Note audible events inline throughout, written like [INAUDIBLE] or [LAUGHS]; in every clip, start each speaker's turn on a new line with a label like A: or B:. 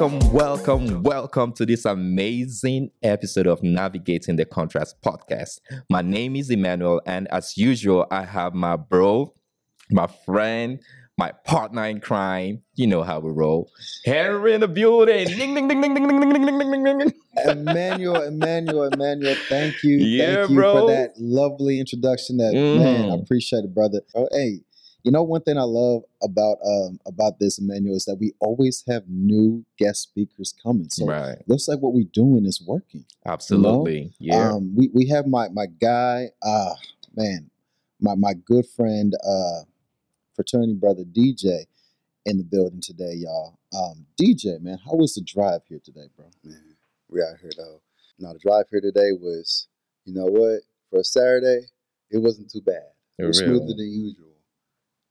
A: Welcome, welcome, welcome to this amazing episode of Navigating the Contrast podcast. My name is Emmanuel, and as usual, I have my bro, my friend, my partner in crime. You know how we roll. Henry in the building. Ding, ding, ding, ding, ding, ding, ding, ding, ding, ding, ding. ding.
B: Emmanuel, Emmanuel, Emmanuel, thank you.
A: Yeah,
B: thank you
A: bro.
B: for that lovely introduction. That man, I
A: Mhm.
B: appreciate it, brother. Oh, hey, you know one thing I love about um about this, Emmanuel, is that we always have new guest speakers coming. So
A: Right.
B: looks like what we're doing is working.
A: Absolutely. Yeah.
B: Um, we, we have my my guy, uh man, my my good friend, uh fraternity brother DJ in the building today, y'all. Um, DJ, man, how was the drive here today, bro?
C: Man, we out here though. Now the drive here today was, you know what? For a Saturday, it wasn't too bad. It was
A: Really?
C: smoother than usual.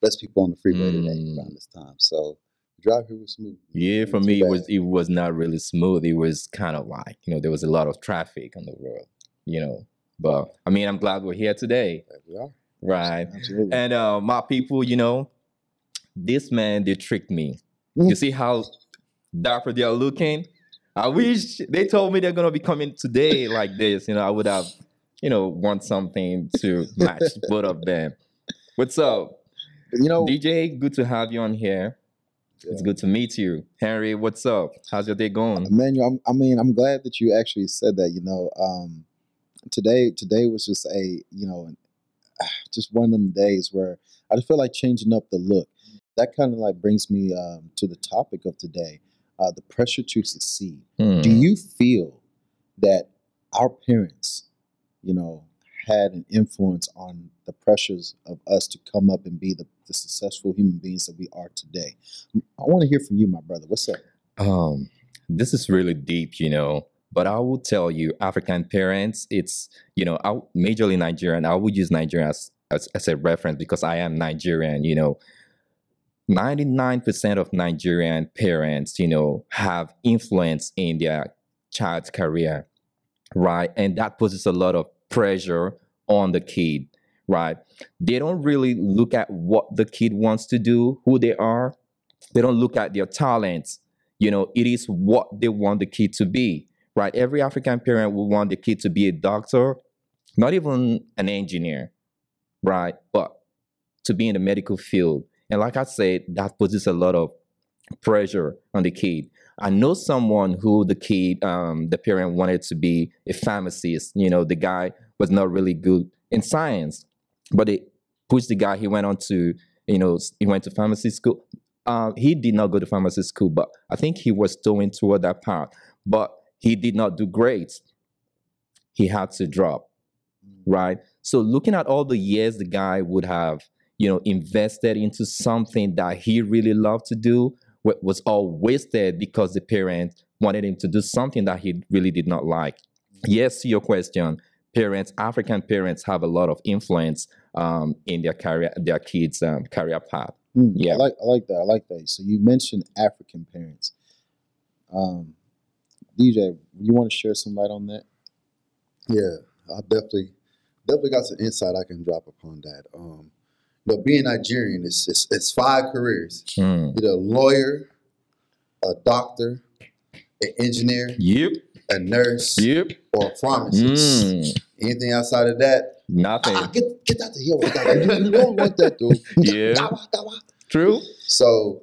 C: Less people on the freeway today
A: Mm.
C: around this time, so the drive here was smooth.
A: Yeah, for me, it was it was not really smooth. It was kind of like you know there was a lot of traffic on the road, you know. But I mean, I'm glad we're here today,
C: There we are.
A: right?
B: Absolutely.
A: And uh, my people, you know, this man they tricked me. You see how dapper they are looking. I wish they told me they're gonna be coming today like this. You know, I would have, you know, want something to match both of them. What's up,
B: you know,
A: DJ? Good to have you on here. It's good to meet you, Henry. What's up? How's your day going?
B: Emmanuel, I'm, I mean, I'm glad that you actually said that. You know, um, today today was just a you know, [SIGHS] just one of them days where I just feel like changing up the look. That kind of like brings me um, to the topic of today: uh, the pressure to succeed.
A: Hmm.
B: Do you feel that our parents, you know, had an influence on the pressures of us to come up and be the, the successful human beings that we are today? I want to hear from you, my brother. What's up?
A: Um, this is really deep, you know. But I will tell you, African parents, it's you know, I majorly Nigerian. I would use Nigeria as, as as a reference because I am Nigerian. You know, ninety nine percent of Nigerian parents, you know, have influence in their child's career, right? And that poses a lot of pressure on the kid, right? They don't really look at what the kid wants to do, who they are. They don't look at their talents. You know it is what they want the kid to be right? Every african parent will want the kid to be a doctor not even an engineer right? But to be in the medical field. And like i said that poses a lot of pressure on the kid. I know someone who the kid um, the parent wanted to be a pharmacist you know the guy was not really good in science but it pushed the guy he went on to you know he went to pharmacy school uh, he did not go to pharmacy school, but I think he was going toward that path. But he did not do great. He had to drop, right? So looking at all the years the guy would have, you know, invested into something that he really loved to do was all wasted because the parent wanted him to do something that he really did not like. Yes, to your question, parents, African parents have a lot of influence um, in their career, their kids' um, career path.
B: Mm,
A: Yeah.
B: I like I like that. I like that. So you mentioned African parents. Um, DJ, you want to share some light on that?
C: Yeah, I definitely definitely got some insight I can drop upon that. Um, but being Nigerian, it's it's, it's five careers.
A: Hmm.
C: Either a lawyer, a doctor, an engineer,
A: Yep.
C: a nurse,
A: Yep.
C: or a pharmacist.
A: Mm,
C: Anything outside of that,
A: nothing.
C: ah, get get out the hill with that. You, you don't want that, dude. [LAUGHS]
A: Yeah.
C: Dawa, dawa.
A: True.
C: So,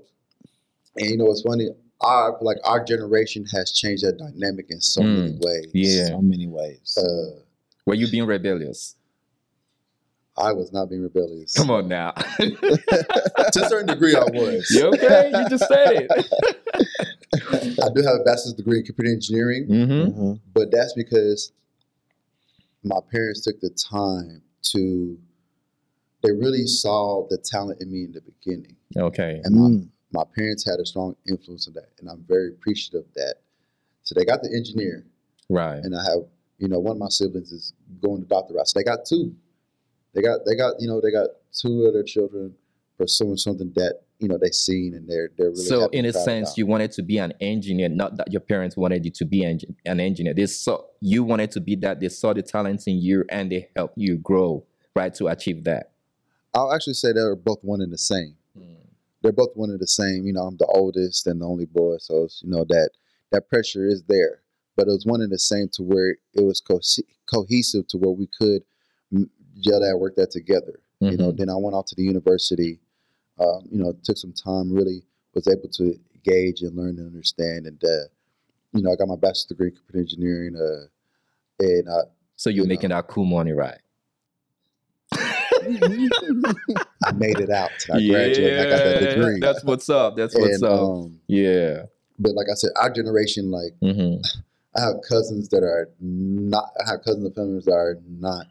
C: and you know what's funny? Our like our generation has changed that dynamic in so many
A: Mm.
C: ways.
A: Yeah.
B: So many ways.
C: Uh,
A: Were you being rebellious?
C: I was not being rebellious.
A: Come on now. [LAUGHS] [LAUGHS]
C: to a certain degree, I was.
A: you okay? You just said it.
C: I do have a bachelor's degree in computer engineering,
A: mm-hmm.
B: Mhm.
C: but that's because my parents took the time to. They really saw the talent in me in the beginning,
A: Okay.
C: and my,
B: Mm.
C: my parents had a strong influence on that, and I'm very appreciative of that. So they got the engineer,
A: Right.
C: and I have, you know, one of my siblings is going to doctor route. So they got two. They got they got you know they got two of their children pursuing something that you know they seen and they're they're really
A: so, in a sense, you wanted to be an engineer, not that your parents wanted you to be an engineer. They saw you wanted to be that. They saw the talents in you, and they helped you grow, right, to achieve that.
C: I'll actually say they're both one and the same. they're both one of the same. You know, I'm the oldest and the only boy, so it's, you know that that pressure is there. But it was one and the same to where it was co- cohesive to where we could m- gel that, work that together. You know,
A: Mhm.
C: then I went off to the university. Um, you know, took some time. Really was able to gauge and learn and understand. And uh, you know, I got my bachelor's degree in computer engineering. Uh, and uh,
A: So you're
C: you
A: making that cool money, right? [LAUGHS]
C: I made it out. I graduated. I got that degree.
A: That's what's up. That's what's
C: and,
A: up.
C: um,
A: yeah.
C: but like I said, our generation, like
A: hmm
C: I have cousins that are not. I have cousins and family members that are not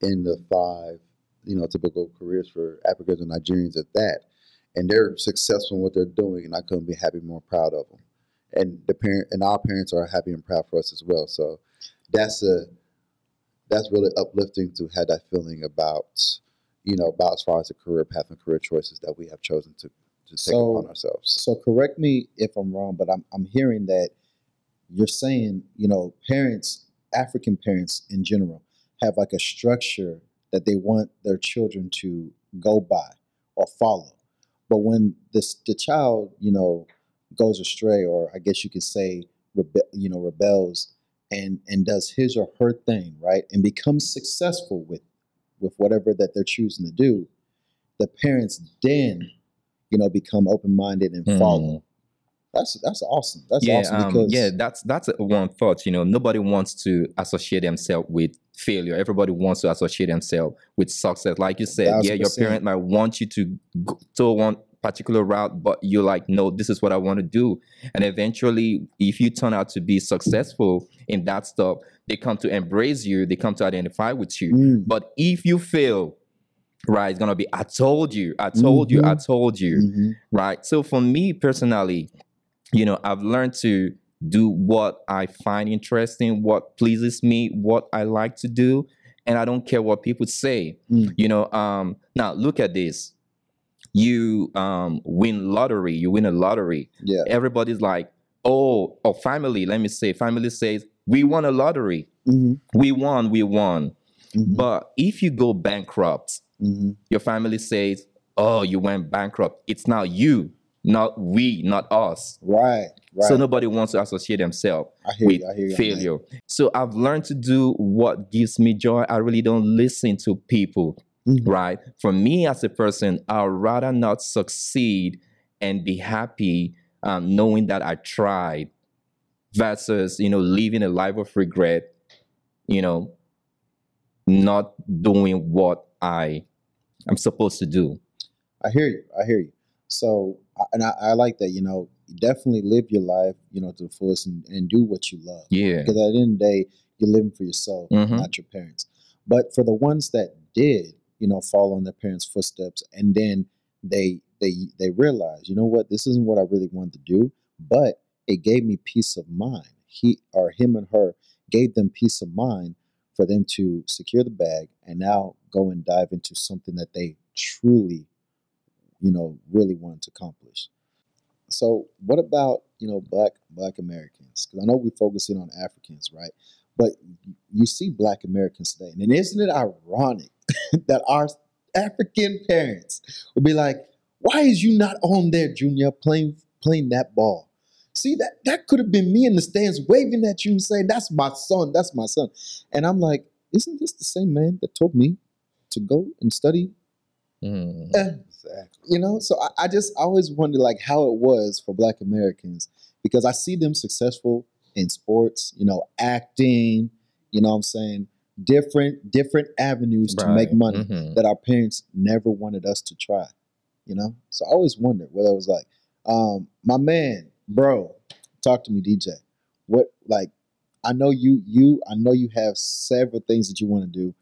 C: in the five, you know, typical careers for Africans and Nigerians at that, and they're successful in what they're doing, and I couldn't be happy, more proud of them. And the parent and our parents are happy and proud for us as well. So that's a that's really uplifting to have that feeling about, you know, about as far as the career path and career choices that we have chosen to to take
B: So-
C: upon ourselves.
B: So correct me if I'm wrong, but I'm I'm hearing that you're saying, you know, parents, African parents in general, have like a structure that they want their children to go by or follow. But when this the child, you know, goes astray, or I guess you could say, rebe- you know, rebels and and does his or her thing, right, and becomes successful with with whatever that they're choosing to do, the parents then, you know, become open minded and hmm. follow. That's that's awesome. That's
A: yeah,
B: awesome
A: um,
B: because
A: yeah, that's that's a- one thought. You know, nobody wants to associate themselves with failure. Everybody wants to associate themselves with success. Like you said, yeah, your parent might want you to go to one particular route, but you're like, no, this is what I want to do. And eventually, if you turn out to be successful in that stuff, they come to embrace you. They come to identify with you.
B: Mm,
A: But if you fail, right, it's gonna be, I told you, I told you, I told you
B: mhm.
A: right? So for me personally, you know, I've learned to do what I find interesting, what pleases me, what I like to do, and I don't care what people say.
B: Mm.
A: You know, um, now look at this. You um, win lottery, you win a lottery.
B: Yeah.
A: Everybody's like, oh, or family, let me say, family says, we won a lottery.
B: Mhm,
A: We won, we won.
B: mhm,
A: But if you go bankrupt,
B: mhm.
A: your family says, "Oh, you went bankrupt." It's now you, not we, not us.
B: Right. Right.
A: So nobody wants to associate themselves
B: I hear
A: with
B: you. I hear you. on that.
A: failure. So I've learned to do what gives me joy. I really don't listen to people,
B: Mhm.
A: right? For me as a person, I'd rather not succeed and be happy um, knowing that I tried versus, you know, living a life of regret, you know, not doing what I am supposed to do.
B: I hear you. I hear you. So, I- and I, I like that. You know, definitely live your life, you know, to the fullest and, and do what you love.
A: Yeah.
B: Because at the end of the day, you're living for yourself,
A: Mhm.
B: not your parents. But for the ones that did, you know, follow in their parents' footsteps, and then they they they realize, you know what, this isn't what I really wanted to do, but it gave me peace of mind. He or him and her gave them peace of mind for them to secure the bag and now go and dive into something that they truly, you know, really wanted to accomplish. So, what about you know black Black Americans? Because I know we're focusing on Africans, right? But you see Black Americans today, and isn't it ironic [LAUGHS] that our African parents will be like, "Why is you not on there, Junior, playing playing that ball?" See that that could have been me in the stands waving at you and saying, "That's my son, that's my son," and I'm like, "Isn't this the same man that told me to go and study. Eh,
C: Exactly.
B: you know so I, I just always wonder like how it was for black americans because i see them successful in sports you know acting you know what i'm saying different different avenues to make
A: Right.
B: money
A: Mhm.
B: that our parents never wanted us to try you know so i always wondered what i was like um my man bro talk to me dj what like i know you you i know you have several things that you want to do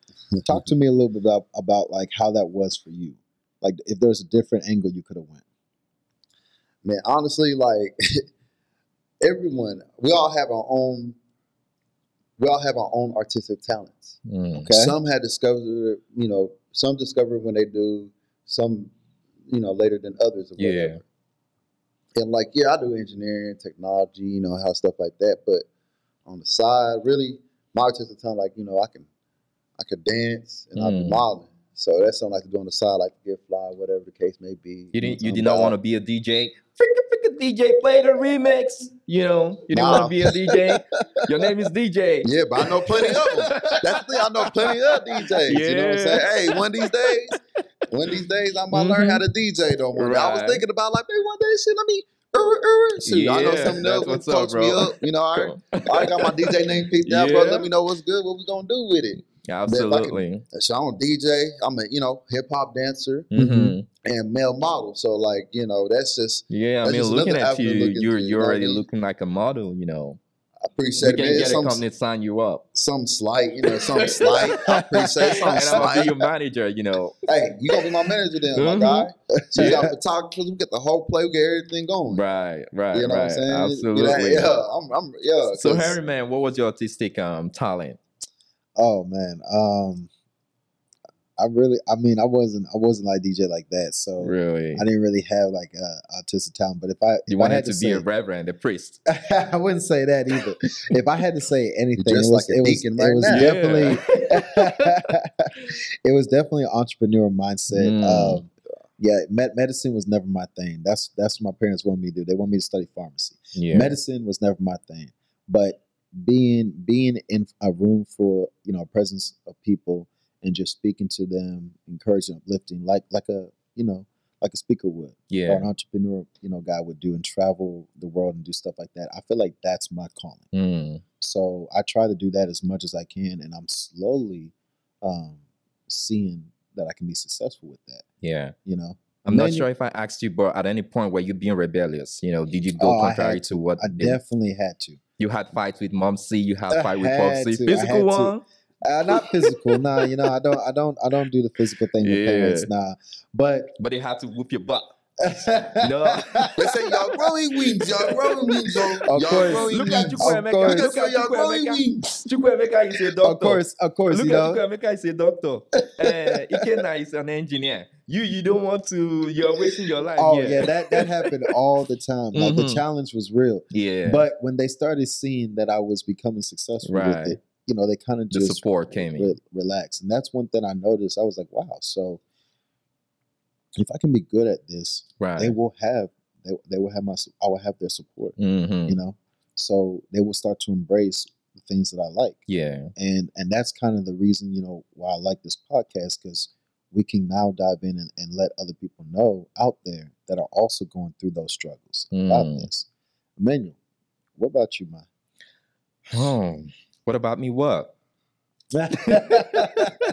B: [LAUGHS] talk to me a little bit about about like how that was for you like if there was a different angle you could have went
C: man honestly like [LAUGHS] everyone we all have our own we all have our own artistic talents
A: Mm.
B: okay
C: some had discovered you know some discover when they do some you know later than others or
A: Yeah.
C: and like yeah i do engineering technology you know how stuff like that but on the side really my artistic talent like you know i can i could dance and i do
A: Mm.
C: modeling So that's something I like to do on the side, like get fly, whatever the case may be.
A: You didn't. You did not want to be a DJ. Freaking, freaking DJ, play the remix. You know, you didn't want to be a DJ. Your name is DJ.
C: Yeah, but I know plenty of them. That's the thing. I know plenty of DJs. You know what I'm saying? Hey, one of these days, one of these days, I might learn how to DJ. Though, man. I was thinking about like, maybe one day, shit, let me. Uh, uh, shoot, I know
A: Yeah,
C: something
A: that's
C: else would
A: what's up,
C: touch me
A: bro.
C: up. You know, I, I got my DJ name picked out, bro. Let me know what's good. What we gonna do with it?
A: Absolutely.
C: So I'm a DJ. I'm a you know hip hop dancer
A: hmm
C: and male model. So like you know that's just
A: Yeah, I mean, looking at you,
C: to look
A: you're
C: you
A: you're
C: know
A: already
C: mean?
A: looking like a model. You know,
C: I
A: we
C: appreciate
A: can
C: it.
A: get a company to sign you up,
C: some slight, you know, some [LAUGHS] slight. I appreciate
A: and
C: some
A: I'm gonna be your manager. You know,
C: Hey, you gonna be my manager then,
A: Mhm.
C: my guy. [LAUGHS] So you
A: Yeah.
C: got photographers, we get the whole play, we get everything going.
A: right, right,
C: You know
A: right.
C: what I'm saying?
A: Absolutely.
C: Yeah, yeah, I'm, I'm yeah.
A: So Harry, man, what was your artistic um talent?
B: Oh man, um, I really, I mean, I wasn't, I wasn't like DJ like that, so
A: Really,
B: I didn't really have like uh, artistic talent. But if I,
A: you
B: if I
A: wanted
B: had
A: to,
B: to,
A: be
B: say,
A: a reverend, a priest. [LAUGHS]
B: I wouldn't say that either. [LAUGHS] if I had to say anything, it was,
C: like
B: it was,
C: deacon
B: it was
C: now.
B: definitely, [LAUGHS] it was definitely an entrepreneur mindset.
A: Mm.
B: Um, yeah, med- medicine was never my thing. That's that's what my parents wanted me to do. They wanted me to study pharmacy.
A: yeah,
B: Medicine was never my thing, but being being in a room for you know, presence of people and just speaking to them, encouraging, uplifting, like like a you know like a speaker would
A: yeah, or
B: an entrepreneur, you know, guy would do and travel the world and do stuff like that. I feel like that's my calling.
A: Mm.
B: So I try to do that as much as I can, and I'm slowly um, seeing that I can be successful with that.
A: yeah.
B: You know,
A: I'm not sure if I asked you, but at any point were you being rebellious? You know, did you go
B: Oh,
A: contrary
B: had
A: to what
B: I
A: they-
B: definitely had to.
A: you had fights with Mom C, you had
B: I
A: fight with
B: had
A: Popsy, physical one?
B: Uh, not physical, nah. [LAUGHS] You know, I don't, I don't, I don't do the physical thing with
A: Yeah.
B: parents, nah. But
A: But they had to whoop your butt. [LAUGHS]
B: no,
C: They say y'all growing wings, y'all growing wings, y'all,
B: Of
C: y'all
B: course.
C: growing
A: Look
C: wings.
A: at
B: Of
A: Chukwuemeka.
B: course.
A: Look at
C: y'all growing
A: Chukwuemeka.
C: wings.
A: Chukwuemeka is a doctor.
B: of course, of course,
A: Look
B: you
A: at
B: know.
A: Chukwuemeka is a doctor. Uh, [LAUGHS] Ikenna is an engineer. You you don't want to. You're wasting your life.
B: Oh
A: yeah,
B: yeah, that that happened all the time. Like the
A: Mhm.
B: challenge was real.
A: yeah.
B: But when they started seeing that I was becoming successful
A: Right.
B: with it, you know, they kind of
A: the
B: just
A: support came in.
B: re- relax. And that's one thing I noticed. I was like, wow. So if I can be good at this,
A: Right.
B: they will have they, they will have my I will have their support.
A: hmm
B: You know, so they will start to embrace the things that I like,
A: Yeah.
B: and and that's kind of the reason you know why I like this podcast because we can now dive in and, and let other people know out there that are also going through those struggles about
A: Mm.
B: this. Emmanuel, what about you, man?
A: Oh, what about me? What? [LAUGHS]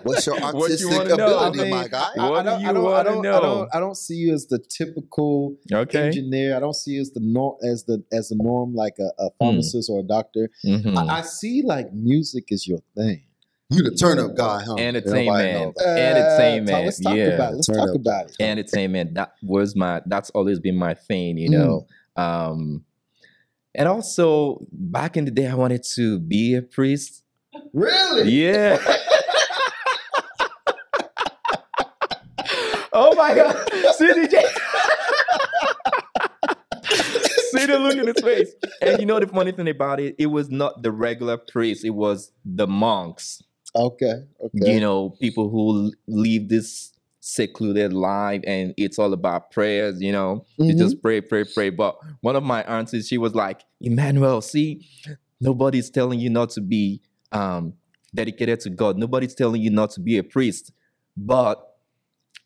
C: What's your
A: What you
C: artistic ability,
B: I mean,
C: my guy?
B: I-
A: What
B: I, don't,
A: do you
B: I don't, I
A: wanna
B: don't, I
A: know?
B: don't, I don't see you as the typical
A: Okay.
B: engineer. I don't see you as the norm, as the as the norm, like a, a pharmacist or a doctor.
A: Mhm.
B: I, I see like music is your thing.
C: You the turn up guy, huh?
A: Entertainment.
C: Everybody know that.
B: Uh,
A: Entertainment,
B: Let's talk
A: yeah.
B: about it. Let's
C: Turn
B: talk
C: up.
B: about it.
A: Entertainment. That was my. That's always been my thing. You
B: Mm.
A: know. Um, and also back in the day, I wanted to be a priest.
C: Really?
A: Yeah. [LAUGHS] oh my God. See DJ. See the look in his face. And you know the funny thing about it? It was not the regular priest, it was the monks.
B: Okay. Okay.
A: You know, people who l- live this secluded life and it's all about prayers, you know. You
B: Mhm.
A: just pray, pray, pray. But one of my aunties, she was like, Emmanuel, see, nobody's telling you not to be um, dedicated to God. Nobody's telling you not to be a priest. But,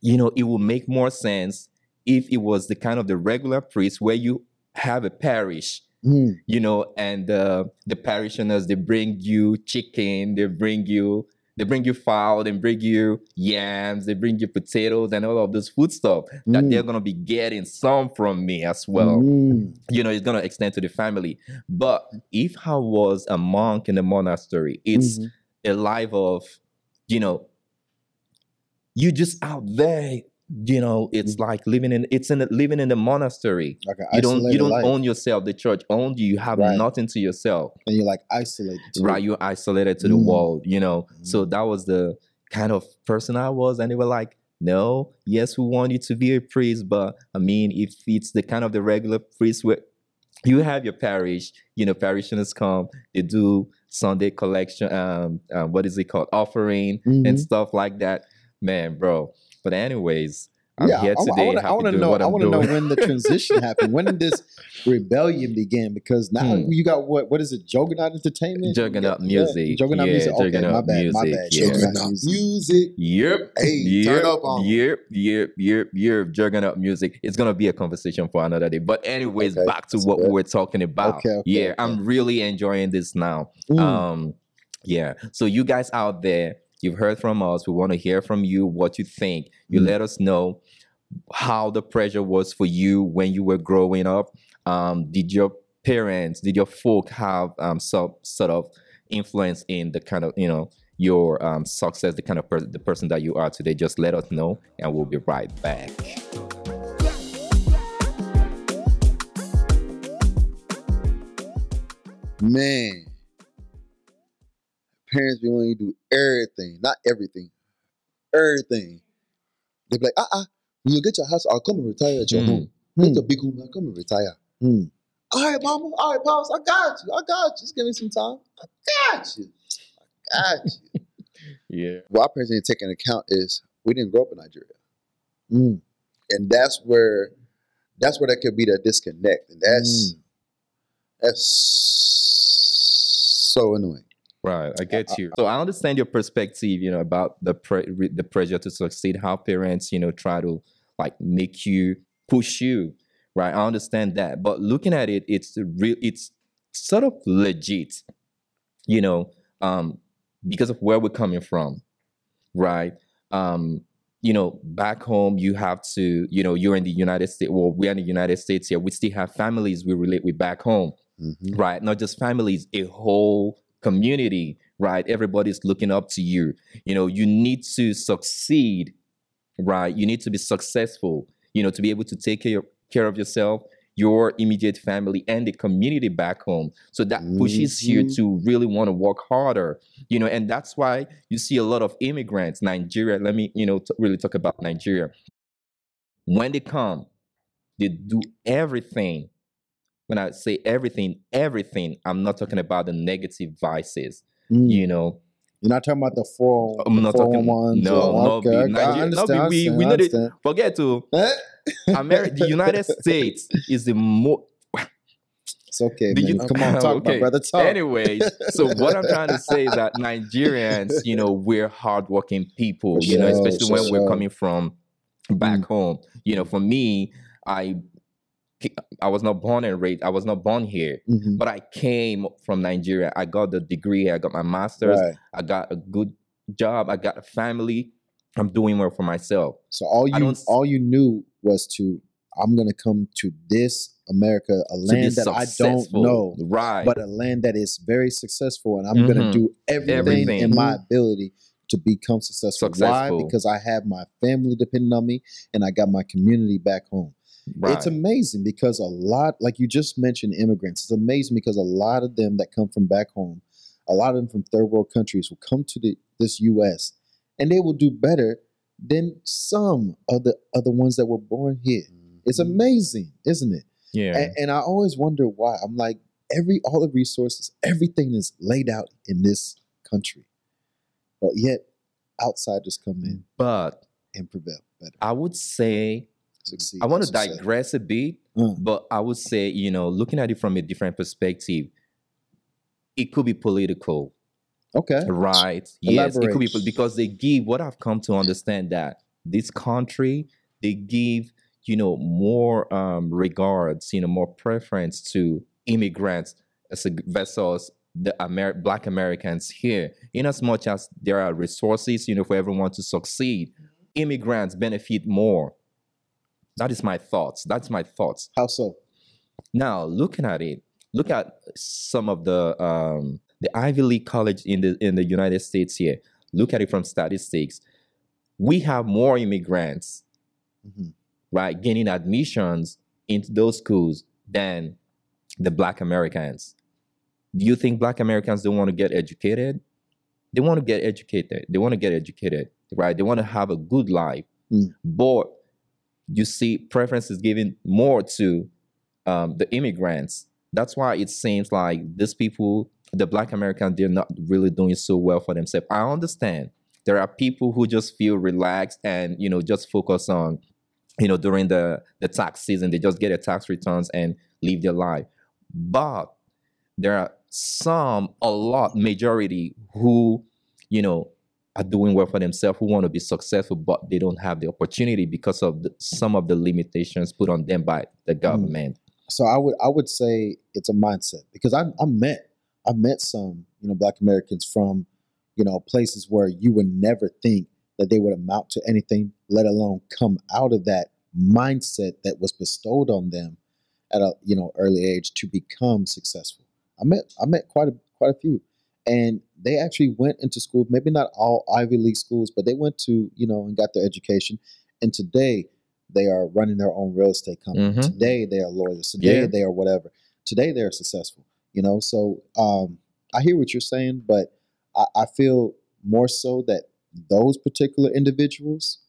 A: you know, it will make more sense if it was the kind of the regular priest where you have a parish
B: Mm.
A: you know, and uh, the parishioners they bring you chicken, they bring you they bring you fowl, they bring you yams, they bring you potatoes and all of this food stuff that
B: Mm.
A: they're gonna be getting some from me as well.
B: Mm.
A: You know, it's gonna extend to the family. But if I was a monk in a monastery, it's
B: Mhm.
A: a life of, you know, you just out there. You know, it's like living in it's in the, living in the monastery
B: Like
A: you don't you don't
B: life.
A: own yourself the church owns you you have
B: Right.
A: nothing to yourself
B: and you're like isolated.
A: Right you're isolated to the
B: Mm.
A: world you know so
B: Mm.
A: that was the kind of person i was and they were like no yes we want you to be a priest but i mean if it's the kind of the regular priest where you have your parish you know parishioners come they do sunday collection um, um what is it called offering and
B: Mhm.
A: stuff like that man, bro. But anyways, I'm
B: yeah,
A: here today.
B: I want to. I want to know.
A: what
B: I want to know when the transition happened. When did this [LAUGHS] rebellion begin? Because now
A: Hmm.
B: you got what? What is it? Juggernaut Entertainment.
A: Juggernaut
B: Yeah,
A: Music.
B: Juggernaut
A: Yeah,
B: music. Okay,
A: Juggernaut
B: my bad. My
A: Music,
B: bad.
A: yeah.
B: Juggernaut music.
C: Music.
A: Yep.
C: Hey,
A: yep,
C: turn up on.
A: Yep, yep, yep, yep. Juggernaut music. It's gonna be a conversation for another day. But anyways,
C: Okay,
A: back to what
C: good.
A: we were talking about.
B: Okay, okay,
A: yeah,
B: okay.
A: I'm really enjoying this now.
B: Mm.
A: Um, yeah. So you guys out there, you've heard from us. We want to hear from you what you think. You
B: Mm.
A: let us know how the pressure was for you when you were growing up. Um, did your parents, did your folk have um some sort of influence in the kind of you know your um, success, the kind of per- the person that you are today? Just let us know, and we'll be right back.
C: Man, parents be wanting you to do everything, not everything, everything. They be like, uh uh when you get your house, I'll come and retire at your
A: Mm.
C: home. Get a big home, I'll come and retire.
B: Mm.
C: All right, mama, all right, pops, I got you, I got you. Just give me some time. I got you. I got you. [LAUGHS]
A: Yeah.
C: what our parents didn't take into account is we didn't grow up in Nigeria.
B: Mm.
C: And that's where that's where that could be that disconnect. And that's
B: Mm.
C: that's so annoying.
A: Right, I get you. So I understand your perspective, you know, about the pre- the pressure to succeed. How parents, you know, try to like make you push you, right? I understand that, but looking at it, it's real. It's sort of legit, you know, um, because of where we're coming from, right? Um, you know, back home, you have to, you know, you're in the United States. Well, we're in the United States here. We still have families we relate with back home
C: Mhm.
A: right? Not just families, a whole community, right? Everybody's looking up to you. You know, you need to succeed, right? You need to be successful, you know, to be able to take care, care of yourself, your immediate family, and the community back home. So that pushes you
C: Mhm.
A: to really want to work harder, you know, and that's why you see a lot of immigrants, Nigeria. Let me, you know, t- really talk about Nigeria. When they come, they do everything when I say everything, everything, I'm not talking about the negative vices.
B: Mm.
A: You know,
B: You're not talking about the four.
A: I'm
B: the
A: not talking-
B: 411s
A: no,
B: or- okay, okay,
A: Nigeria-
B: I
A: no,
B: understand.
A: be-
B: I
A: we- we
B: understand,
A: know
B: I
A: forget to? [LAUGHS] America, the United States is the more.
B: It's okay,
A: you-
B: Come on, [LAUGHS] talk,
A: Okay.
B: my brother. Talk.
A: Anyways, so what I'm trying to say is that [LAUGHS] Nigerians, you know, we're hardworking people,
B: For
A: you know, especially when we're coming from back
B: Mm.
A: home. You know, for me, I I was not born and raised. I was not born here,
B: Mhm.
A: but I came from Nigeria. I got the degree. I got my master's.
B: Right.
A: I got a good job. I got a family. I'm doing well for myself.
B: So all you all you knew was to I'm gonna come to this America, a land that I don't know,
A: Right.
B: but a land that is very successful, and I'm gonna
A: Mhm.
B: do everything,
A: Everything.
B: in my ability to become successful.
A: Successful.
B: Why? Because I have my family depending on me, and I got my community back home.
A: Right.
B: It's amazing because a lot, like you just mentioned, immigrants. It's amazing because a lot of them that come from back home, a lot of them from third world countries, will come to the, this U.S. and they will do better than some of the other ones that were born here. It's
C: Mhm.
B: amazing, isn't it?
A: yeah.
B: And, and I always wonder why. I'm like, every all the resources, everything is laid out in this country, but yet outsiders come in
A: but
B: and prevail better.
A: I would say
B: Succeed.
A: I want to digress a bit,
B: Uh,
A: but I would say, you know, looking at it from a different perspective, it could be political,
B: okay.
A: right? Yes, it could be because they give what I've come to understand that this country they give, you know, more um, regards, you know, more preference to immigrants as a, versus the Amer- Black Americans here. In as much as there are resources, you know, for everyone to succeed, immigrants benefit more. That is my thoughts. That's my thoughts.
B: How so?
A: Now, looking at it, look at some of the um, the Ivy League college in the in the United States here. Look at it from statistics. We have more immigrants,
B: Mhm.
A: right, gaining admissions into those schools than the Black Americans. Do you think Black Americans don't want to get educated? They want to get educated. They want to get educated, right? They want to have a good life.
B: Mm.
A: But you see, preference is given more to um, the immigrants. That's why it seems like these people, the Black Americans, they're not really doing so well for themselves. I understand there are people who just feel relaxed and you know just focus on you know during the the tax season they just get their tax returns and live their life but there are some a lot majority who you know are doing well for themselves who want to be successful but they don't have the opportunity because of the, some of the limitations put on them by the hmm. government.
B: So I would I would say it's a mindset because I I met I met some you know Black Americans from you know places where you would never think that they would amount to anything, let alone come out of that mindset that was bestowed on them at a you know early age to become successful. I met I met quite a quite a few, and they actually went into school. Maybe not all Ivy League schools, but they went to you know and got their education. And today they are running their own real estate company.
A: Mhm.
B: Today they are lawyers. Today
A: Yeah.
B: they are whatever. Today they are successful. You know, so um, I hear what you're saying, but I, I feel more so that those particular individuals,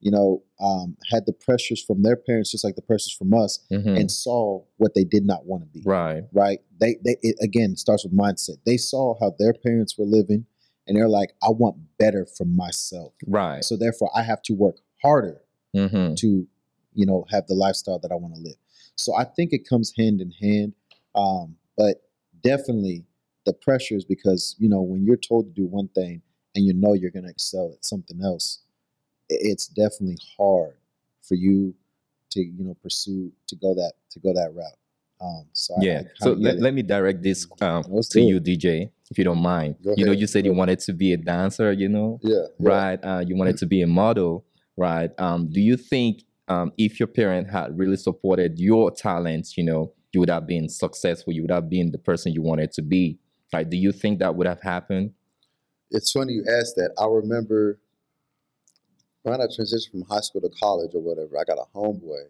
B: you know, um, had the pressures from their parents, just like the pressures from us,
A: Mhm.
B: and saw what they did not want to be.
A: right
B: Right? They, they, it, again, starts with mindset. They saw how their parents were living, and they're like, I want better for myself.
A: right
B: So therefore, I have to work harder
A: hmm
B: to you know have the lifestyle that I want to live. So I think it comes hand in hand, um, but definitely the pressures because you know when you're told to do one thing and you know you're going to excel at something else, it's definitely hard for you to you know pursue to go that to go that route. Um, so I- I
A: yeah
B: kinda
A: so let, let me direct this um,
B: Let's
A: to you
B: it.
A: dj if you don't mind you know you said you wanted to be a dancer you know
C: Yeah. yeah.
A: right uh, you wanted to be a model right um, do you think um, if your parent had really supported your talents you know you would have been successful you would have been the person you wanted to be right do you think that would have happened
C: It's funny you asked that. I remember when I transitioned from high school to college or whatever, I got a homeboy.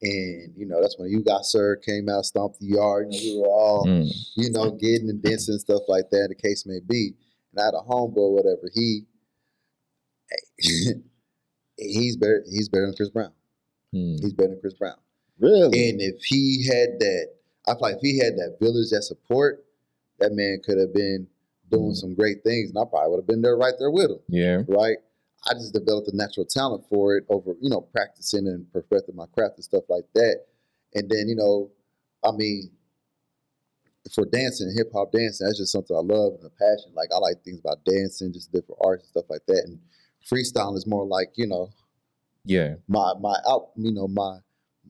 C: And, you know, that's when You Got Served came out, stomped the yard. You know, we were all,
A: Mm,
C: you know, getting and dancing and stuff like that, the case may be. And I had a homeboy, whatever. He, [LAUGHS] he's better. He's better than Chris Brown.
A: mm,
C: He's better than Chris Brown.
B: really,
C: And if he had that, I feel like if he had that village, that support, that man could have been doing some great things, and I probably would have been there right there with him.
A: yeah
C: Right? I just developed a natural talent for it over, you know, practicing and perfecting my craft and stuff like that. And then, you know, I mean, for dancing, hip hop dancing, that's just something I love and a passion. Like I like things about dancing, just different arts and stuff like that. And freestyle is more like, you know,
A: yeah
C: my my out you know my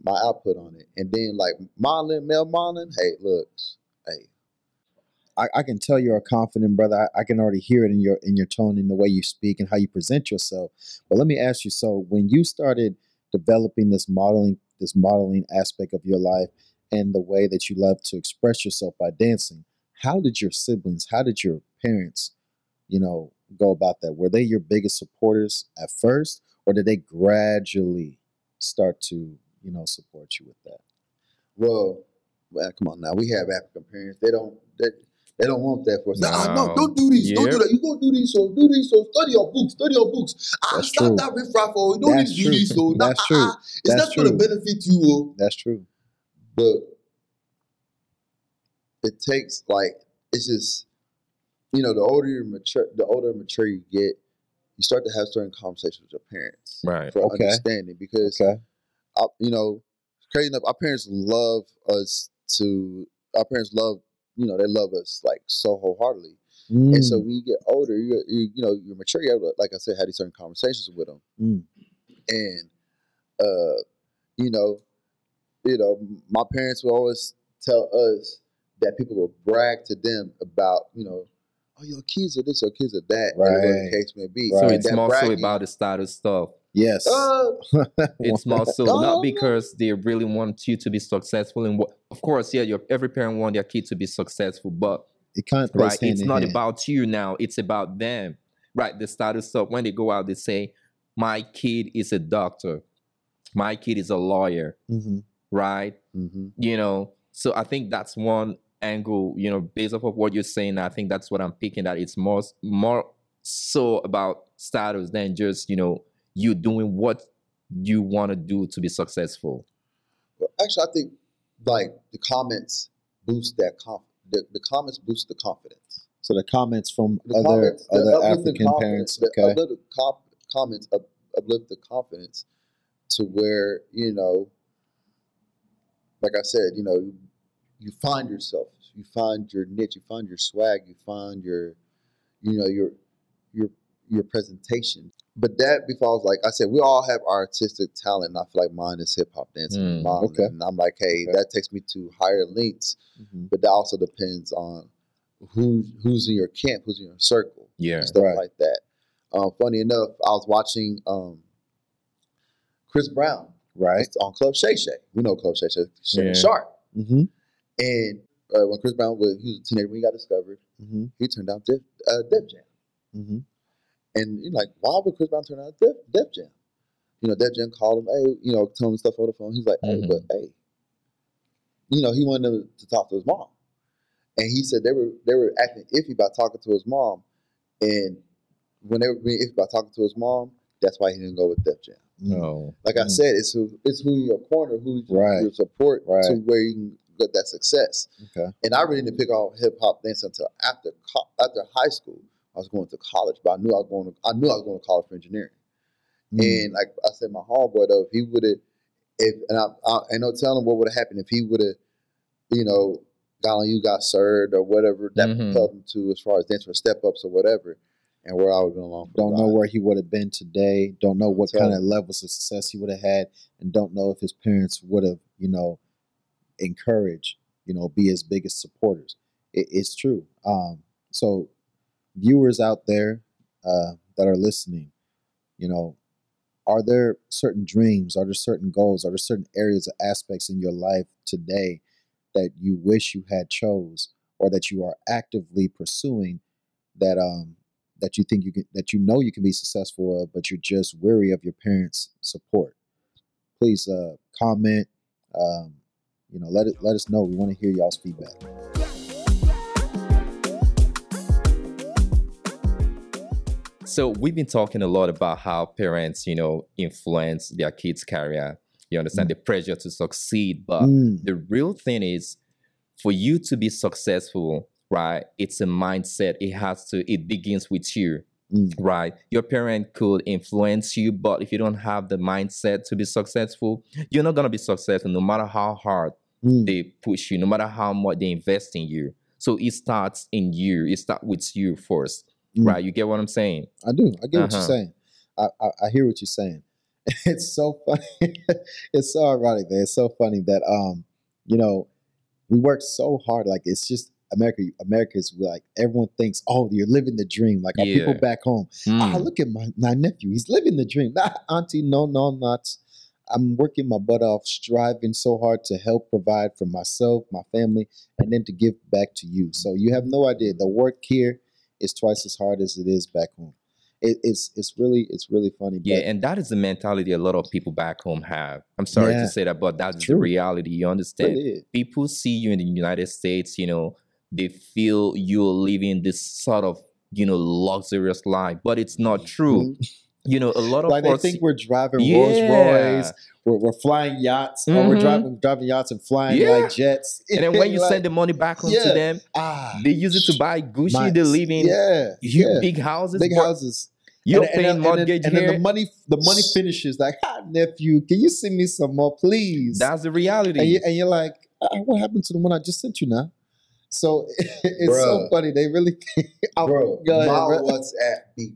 C: my output on it and then like Marlon Mel Marlon hey looks hey
B: I, I can tell you're a confident brother. I, I can already hear it in your in your tone, in the way you speak, and how you present yourself. But let me ask you: so when you started developing this modeling, this modeling aspect of your life, and the way that you love to express yourself by dancing, how did your siblings, how did your parents, you know, go about that? Were they your biggest supporters at first, or did they gradually start to, you know, support you with that?
C: well well come on now we have African parents they don't they, they don't want that for us nah,
A: No.
C: no don't do this don't do that you gonna do this so do this so study your books study your books ah
B: That's
C: stop
B: true.
C: that riffraff oh you don't
B: That's
C: need to do this so nah,
B: That's
C: ah,
B: true.
C: ah, it's
B: That's
C: not gonna benefit you oh
B: That's true.
C: but it takes like it's just you know the older you mature the older mature you get you start to have certain conversations with your parents
A: right
C: for
B: Okay.
C: understanding because
B: Okay.
C: I, you know crazy enough our parents love us to our parents love you know they love us like so wholeheartedly. And so
B: Mm,
C: when you get older you you, you know you're mature you have to, like I said had these certain conversations with them
B: mm.
C: and uh you know you know my parents would always tell us that people would brag to them about you know oh your kids are this your kids are that right. whatever the
B: Right.
C: case may be
A: so
B: Right.
A: it's
C: That
A: more so about the status stuff
B: yes.
C: uh, [LAUGHS]
A: it's more so
C: Oh,
A: not because they really want you to be successful And what of course yeah your every parent want their kid to be successful but
B: it kind of plays
A: right it's not
B: hand.
A: about you now it's about them right the status stuff when they go out they say my kid is a doctor my kid is a lawyer
B: Mhm.
A: right
C: mhm.
A: you know so i think that's one angle you know based off of what you're saying i think that's what i'm picking that it's more more so about status than just you know you doing what you want to do to be successful
C: Well, actually, I think like the comments boost that conf- the, the comments boost the confidence.
B: So the comments from
C: The
B: other
C: comments,
B: other
C: uplifting
B: African parents.
C: the
B: Okay.
C: uplifting com- comments up, uplift the confidence to where you know, like I said, you know, you, find yourself, you find your niche, you find your swag, you find your, you know, your your your presentation. But that befalls, like I said, we all have our artistic talent. And I feel like mine is hip hop dancing,
A: Mm,
C: modeling.
B: okay.
C: And I'm like, hey,
B: Okay.
C: that takes me to higher lengths.
B: Mhm.
C: But that also depends on who who's in your camp, who's in your circle
A: Yeah.
C: stuff
B: Right.
C: like that. Um, funny enough, I was watching um, Chris Brown
B: Right.
C: on Club Shay Shay. We know Club Shay Shay, Shay
A: Yeah.
C: Sharp.
B: Mm-hmm.
C: And uh, when Chris Brown was, he was a teenager when he got discovered,
B: Mm-hmm.
C: he turned down Def, uh, Def Jam.
B: Mm-hmm.
C: And you're like, why would Chris Brown turn down Def, Def Jam? You know, Def Jam called him, hey, you know, telling him stuff on the phone. He's like, hey,
A: Mhm.
C: but hey, you know, he wanted to talk to his mom. And he said they were they were acting iffy about talking to his mom. And when they were being iffy about talking to his mom, that's why he didn't go with Def Jam.
A: No.
C: Like I
B: Mm.
C: said, it's who it's who your corner, who
B: Right.
C: your support to
B: Right.
C: where you can get that success.
B: Okay.
C: And I really didn't pick up hip hop dance until after co- after high school. I was going to college, but I knew I was going to I knew I was going to college for engineering.
B: Mm.
C: And like I said, my homeboy though, if he would have, if and I, I ain't no telling what would have happened if he would have, you know, got on you got served or whatever that
A: Mhm.
C: propelled him to as far as dance for step ups or whatever, and where I would have been along.
B: Don't know where he would have been today. Don't know what kind of levels of success he would have had, and don't know if his parents would have, you know, encouraged, you know, be his biggest supporters. It, it's true. Um, so, viewers out there uh, that are listening, you know, are there certain dreams? Are there certain goals? Are there certain areas or aspects in your life today that you wish you had chose, or that you are actively pursuing that um that you think you can that you know you can be successful of, but you're just weary of your parents' support. Please uh, comment. Um, you know, let it let us know. We want to hear y'all's feedback.
A: So we've been talking a lot about how parents, you know, influence their kids' career. You understand the pressure to succeed, but
B: Mm,
A: the real thing is for you to be successful, right? It's a mindset. It has to, it begins with you,
B: mm,
A: right? Your parent could influence you, but if you don't have the mindset to be successful, you're not gonna be successful no matter how hard
B: mm.
A: they push you, no matter how much they invest in you. So it starts in you. It starts with you first,
B: Mm.
A: right? You get what I'm saying?
B: I do. I get what you're
A: Uh-huh.
B: saying. I, I I hear what you're saying. [LAUGHS] It's so funny. [LAUGHS] it's so ironic, man. It's so funny that um, you know, we work so hard. Like it's just America. America's like everyone thinks, oh, you're living the dream. Like our people back home. Ah,
A: Mm.
B: look at my, my nephew. He's living the dream. Nah, [LAUGHS] auntie, no, no, I'm not. I'm working my butt off, striving so hard to help provide for myself, my family, and then to give back to you. So you have no idea. The work here is twice as hard as it is back home. It, it's it's really it's really funny.
A: Yeah, and that is the mentality a lot of people back home have. I'm sorry
B: Yeah.
A: to say that, but that's the reality. You understand?
B: really.
A: People see you in the United States, you know, they feel you're living this sort of, you know, luxurious life, but it's not true. You know, a lot of
B: Like they think we're driving Rolls
A: yeah.
B: Royce, we're, we're flying yachts, or we're
A: Mhm.
B: driving driving yachts and flying
A: Yeah.
B: like jets. [LAUGHS]
A: And then when you
B: Like,
A: send the money back home
B: Yeah.
A: to them,
B: ah,
A: they use it to buy Gucci.
B: my-
A: they live in
B: yeah,
A: huge, big houses.
B: big houses.
A: You're
B: and, and-
A: paying
B: and then-
A: mortgage
B: and then,
A: here.
B: the money the money finishes like, ah, nephew, can you send me some more, please?
A: that's the reality.
B: and, you, and you're like, ah, what happened to the one I just sent you now? So [LAUGHS] it's so funny. They really think, oh,
C: bro,
B: go ahead,
C: my
B: bro.
C: WhatsApp be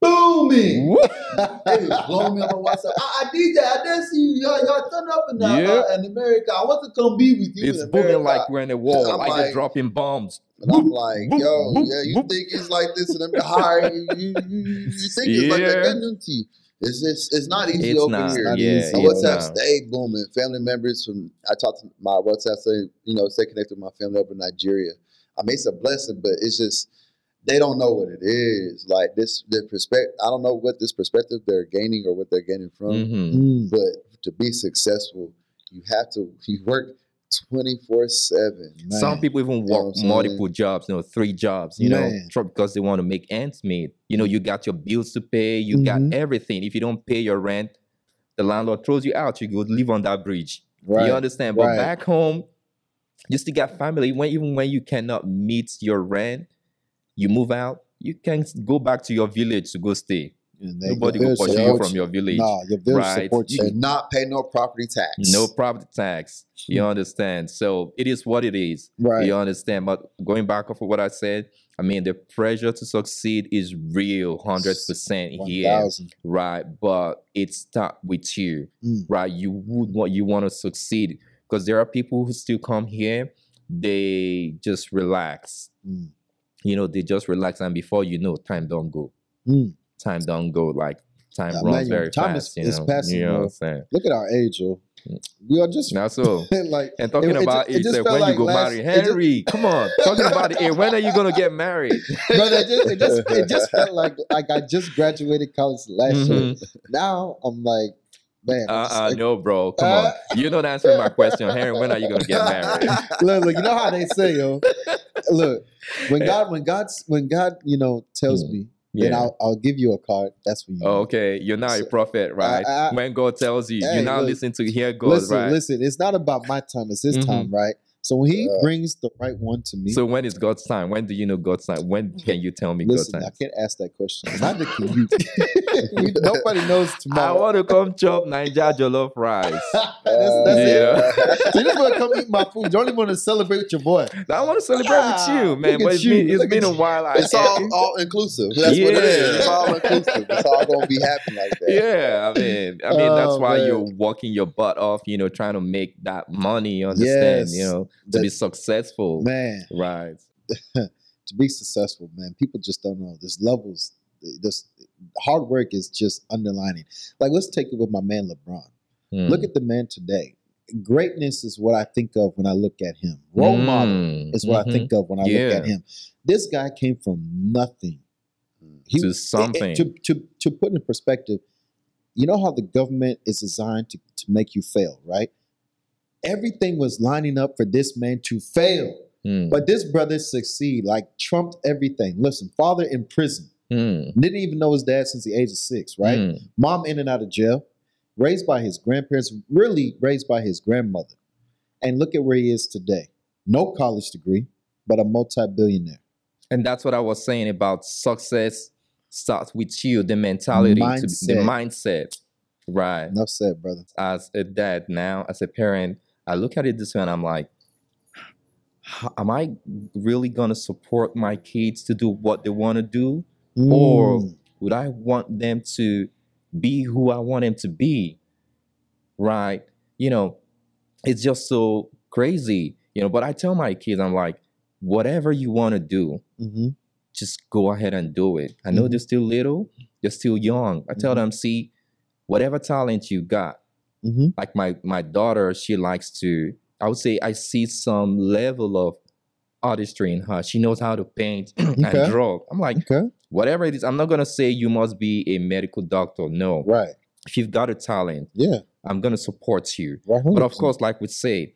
C: booming.
A: Woo!
C: It was blowing me up on WhatsApp. I, I did that. I did see you. Y'all, y'all turn up in,
A: Yeah.
C: uh, in America. I want to come be with you
A: it's
C: in
A: booming like we're in a war,
C: I'm
A: like,
C: like-
A: they're dropping bombs.
C: And I'm like, yo, yeah, you think it's like this in America? Hi, you, you, you, you think it's like that
A: Yeah.
C: community. It's just, it's not easy
A: It's
C: over
A: not,
C: here.
B: not
A: yeah,
B: easy.
C: My
B: Yeah,
C: WhatsApp
A: not.
C: stayed booming. Family members from I talked to my WhatsApp say, you know, stay connected with my family over in Nigeria. I mean, it's a blessing, but it's just they don't know what it is. Like this, the perspective. I don't know what this perspective they're gaining or what they're gaining from.
A: Mhm.
C: But to be successful, you have to [LAUGHS] you work twenty four seven.
A: Some people even work
C: what I'm
A: multiple jobs, you know, three jobs, you know,
B: Man.
A: tr- because they want to make ends meet. You know, you got your bills to pay, you
B: Mhm.
A: got everything. If you don't pay your rent, the landlord throws you out. You go live on that bridge.
B: Right.
A: You understand? But
B: right.
A: back home, you still got family. When even when you cannot meet your rent, you move out, you can go back to your village to go stay. Nobody will pursue you from your village.
B: Nah, your village
A: right?
B: supports
A: You-
B: you.
C: and not pay no property tax.
A: No property tax. You understand? So it is what it is.
B: Right.
A: You understand? But going back off of what I said, I mean the pressure to succeed is real, hundred percent here.
B: 1000.
A: right? But it start with you,
B: Mm.
A: right? You would want you want to succeed because there are people who still come here, they just relax,
B: Mm.
A: you know, they just relax, and before you know, time don't go,
B: Mm.
A: Time don't go, like time
B: Yeah,
A: runs
B: man,
A: very
B: time is-
A: fast. you
B: is
A: know,
B: passing,
A: you know what I'm saying?
B: Look at our age, yo.
A: Mm.
B: We are just
A: Now so. [LAUGHS]
B: like
A: And talking
B: It- it
A: about
B: it
A: it, said, when
B: like
A: you go
B: last-
A: marry,
B: it just-
A: Henry, come on, talking about it. When are you gonna get married? [LAUGHS]
B: it just, it just it just felt [LAUGHS] like like I just graduated college last year.
A: Mhm.
B: Now I'm like, man,
A: Uh, uh
B: like,
A: no, bro, come
B: Uh,
A: on. You're not answering my question, Henry. When are you gonna get married?
B: look, look, you know how they say, yo. Look, when God, when God's, when God, you know, tells
A: Mm.
B: me, then
A: Yeah.
B: I'll, I'll give you a card. That's when you.
A: Oh, okay, you're now a prophet, right?
B: I- I-
A: when God tells you,
B: Hey,
A: you now
B: look,
A: listen to hear God,
B: listen,
A: right?
B: listen. It's not about my time; it's His
A: Mhm.
B: time, right? So when He
C: Yeah.
B: brings the right one to me,
A: So when is God's time? When do you know God's time? When can you tell me
B: listen,
A: God's time?
B: I can't ask that question. Neither can you. You- Nobody knows tomorrow.
A: I want to come chop Naija jollof rice. [LAUGHS]
B: that's, that's it.
A: yeah,
B: So you just want to come eat my food. You don't even want to celebrate with your boy.
A: I want to celebrate with
B: Ah,
A: you, man.
B: look
A: But it's
B: you,
A: been, it's
B: look
A: been a
B: you.
A: while. I,
C: It's all all inclusive. That's what it
A: Yeah.
C: is. It's all inclusive. It's all gonna be happening like that.
A: yeah, I mean, I mean that's
B: Oh,
A: why
B: man.
A: you're working your butt off, you know, trying to make that money. You understand?
B: Yes.
A: You know, to be successful,
B: Man,
A: right? [LAUGHS]
B: to be successful, man, people just don't know. There's levels. This hard work is just underlining. Like, let's take it with my man LeBron.
A: Hmm.
B: Look at the man today. Greatness is what I think of when I look at him. Role model
A: Mm,
B: is what
A: mhm.
B: I think of when I look at him. This guy came from nothing. He,
A: To
B: it- it-
A: something.
B: to, to, to put in perspective, you know how the government is designed to, to make you fail, right? Everything was lining up for this man to fail.
A: Mm,
B: But this brother succeed, like trumped everything. Listen, father in prison,
A: mm,
B: didn't even know his dad since the age of six, right?
A: mm.
B: Mom in and out of jail, raised by his grandparents, really raised by his grandmother. And look at where he is today. No college degree, but a multi-billionaire.
A: And that's what I was saying about success starts with you, the mentality, to, the
B: Mindset.
A: mindset. Right.
B: Enough said, brother.
A: As a dad now, as a parent, I look at it this way and I'm like, am I really going to support my kids to do what they want to do? Or
B: Mm,
A: would I want them to be who I want them to be? Right. You know, it's just so crazy, you know. But I tell my kids, I'm like, whatever you want to do,
B: mhm.
A: just go ahead and do it. I know
B: Mhm.
A: they're still little, they're still young. I tell
B: Mhm.
A: them, see, whatever talent you got,
B: Mhm.
A: like my my daughter, she likes to. I would say I see some level of artistry in her. She knows how to paint [CLEARS THROAT]
B: Okay.
A: and draw. I'm like,
B: Okay.
A: whatever it is, I'm not gonna say you must be a medical doctor. No,
B: Right.
A: if you've got a talent,
B: Yeah.
A: I'm gonna support you.
B: Right.
A: But of course, like we say,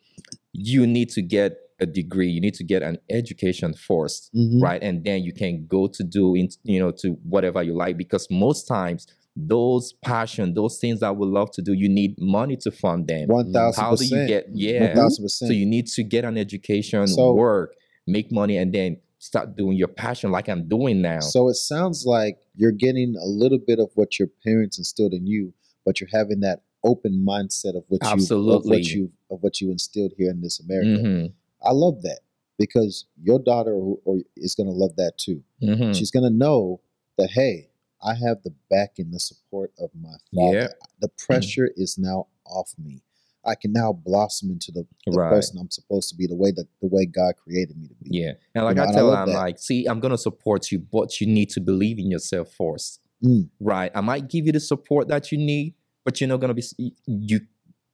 A: you need to get a degree. You need to get an education first
B: Mhm.
A: right and then you can go to do in, you know to whatever you like because most times those passion those things that we love to do you need money to fund them
B: One thousand
A: how do you get yeah
B: thousand percent.
A: so you need to get an education
B: So-
A: work make money and then start doing your passion like i'm doing now
B: So it sounds like you're getting a little bit of what your parents instilled in you, but you're having that open mindset of what you of what you of what you instilled here in this America.
A: Mhm,
B: I love that because your daughter or, or is going to love that too.
A: mhm.
B: She's going to know that hey, I have the back and the support of my father.
A: Yeah.
B: The pressure is now off me. I can now blossom into the, the
A: Right.
B: person I'm supposed to be, the way that the way God created me to be.
A: yeah and like
B: know,
A: i
B: I
A: tell them
B: that.
A: like see i'm gonna support you but you need to believe in yourself first
B: Mm.
A: right? I might give you the support that you need, but you're not gonna be you.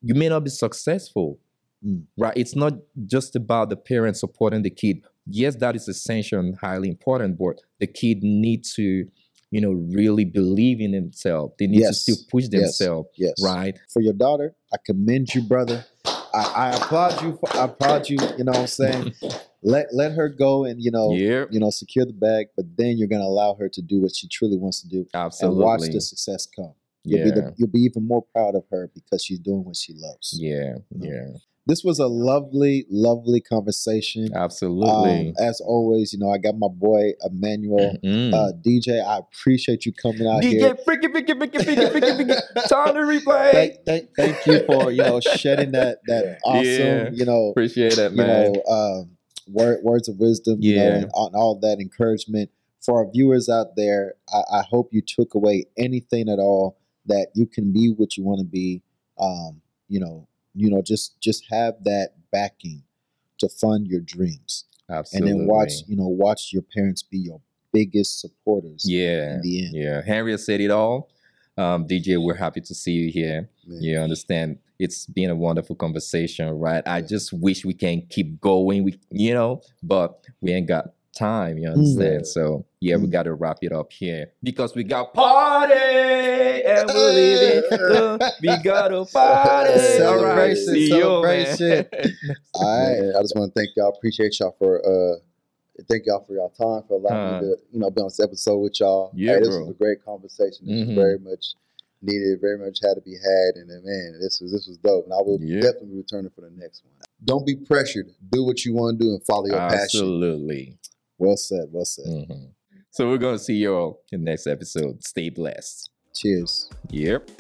A: You may not be successful,
B: Mm.
A: right? It's not just about the parents supporting the kid. Yes, that is essential and highly important, but the kid need to, you know, really believe in themselves. They need to still push themselves,
B: Yes.
A: right?
B: for your daughter. I commend you, brother. I, I applaud you. For, I applaud you. You know what I'm saying? [LAUGHS] let let her go and you know
A: yeah,
B: you know secure the bag, but then you're gonna allow her to do what she truly wants to do
A: absolutely.
B: and watch the success come. You'll
A: yeah,
B: be the, you'll be even more proud of her because she's doing what she loves.
A: yeah,
B: No.
A: yeah.
B: This was a lovely, lovely conversation.
A: Absolutely.
B: Um, as always, you know, I got my boy Emmanuel.
A: Mm.
B: Uh, DJ, I appreciate you coming out
A: DJ,
B: here.
A: freaky, freaky, freaky, freaky, freaky, freaky. [LAUGHS] Time to replay.
B: Thank, thank, thank you for you know shedding that that awesome
A: Yeah.
B: you know
A: Appreciate that,
B: you know um, word, words of wisdom you know
A: Yeah.
B: and all, all that encouragement for our viewers out there. I, I hope you took away anything at all that you can be what you want to be. Um, you know, you know, just just have that backing to fund your dreams,
A: Absolutely.
B: and then watch you know watch your parents be your biggest supporters.
A: Yeah.
B: in the end.
A: Yeah. Henry said it all. Um, DJ, we're happy to see you here.
C: Man.
A: You understand? It's been a wonderful conversation, right? I just wish we can keep going. We, you know, but we ain't got time. You understand?
C: Yeah.
A: So yeah, we
B: Mm.
A: got to wrap it up here because we got party and we're living. we got a party. [LAUGHS] Right,
B: Celebration, celebration. [LAUGHS] All right.
C: I just want to thank y'all. Appreciate y'all for uh, thank y'all for y'all time for allowing
A: Uh,
C: me to you know be on this episode with y'all.
A: Yeah,
C: hey, this
A: bro.
C: was a great conversation. This
A: Mhm.
C: was very much needed. Very much had to be had. And then, man, this was this was dope. And I will
A: Yeah.
C: definitely be returning for the next one. Don't be pressured. Do what you want to do and follow your passion.
A: Absolutely.
B: Well said. Well said.
A: Mhm. So we're gonna see you all in the next episode. Stay blessed.
B: Cheers.
A: Yep.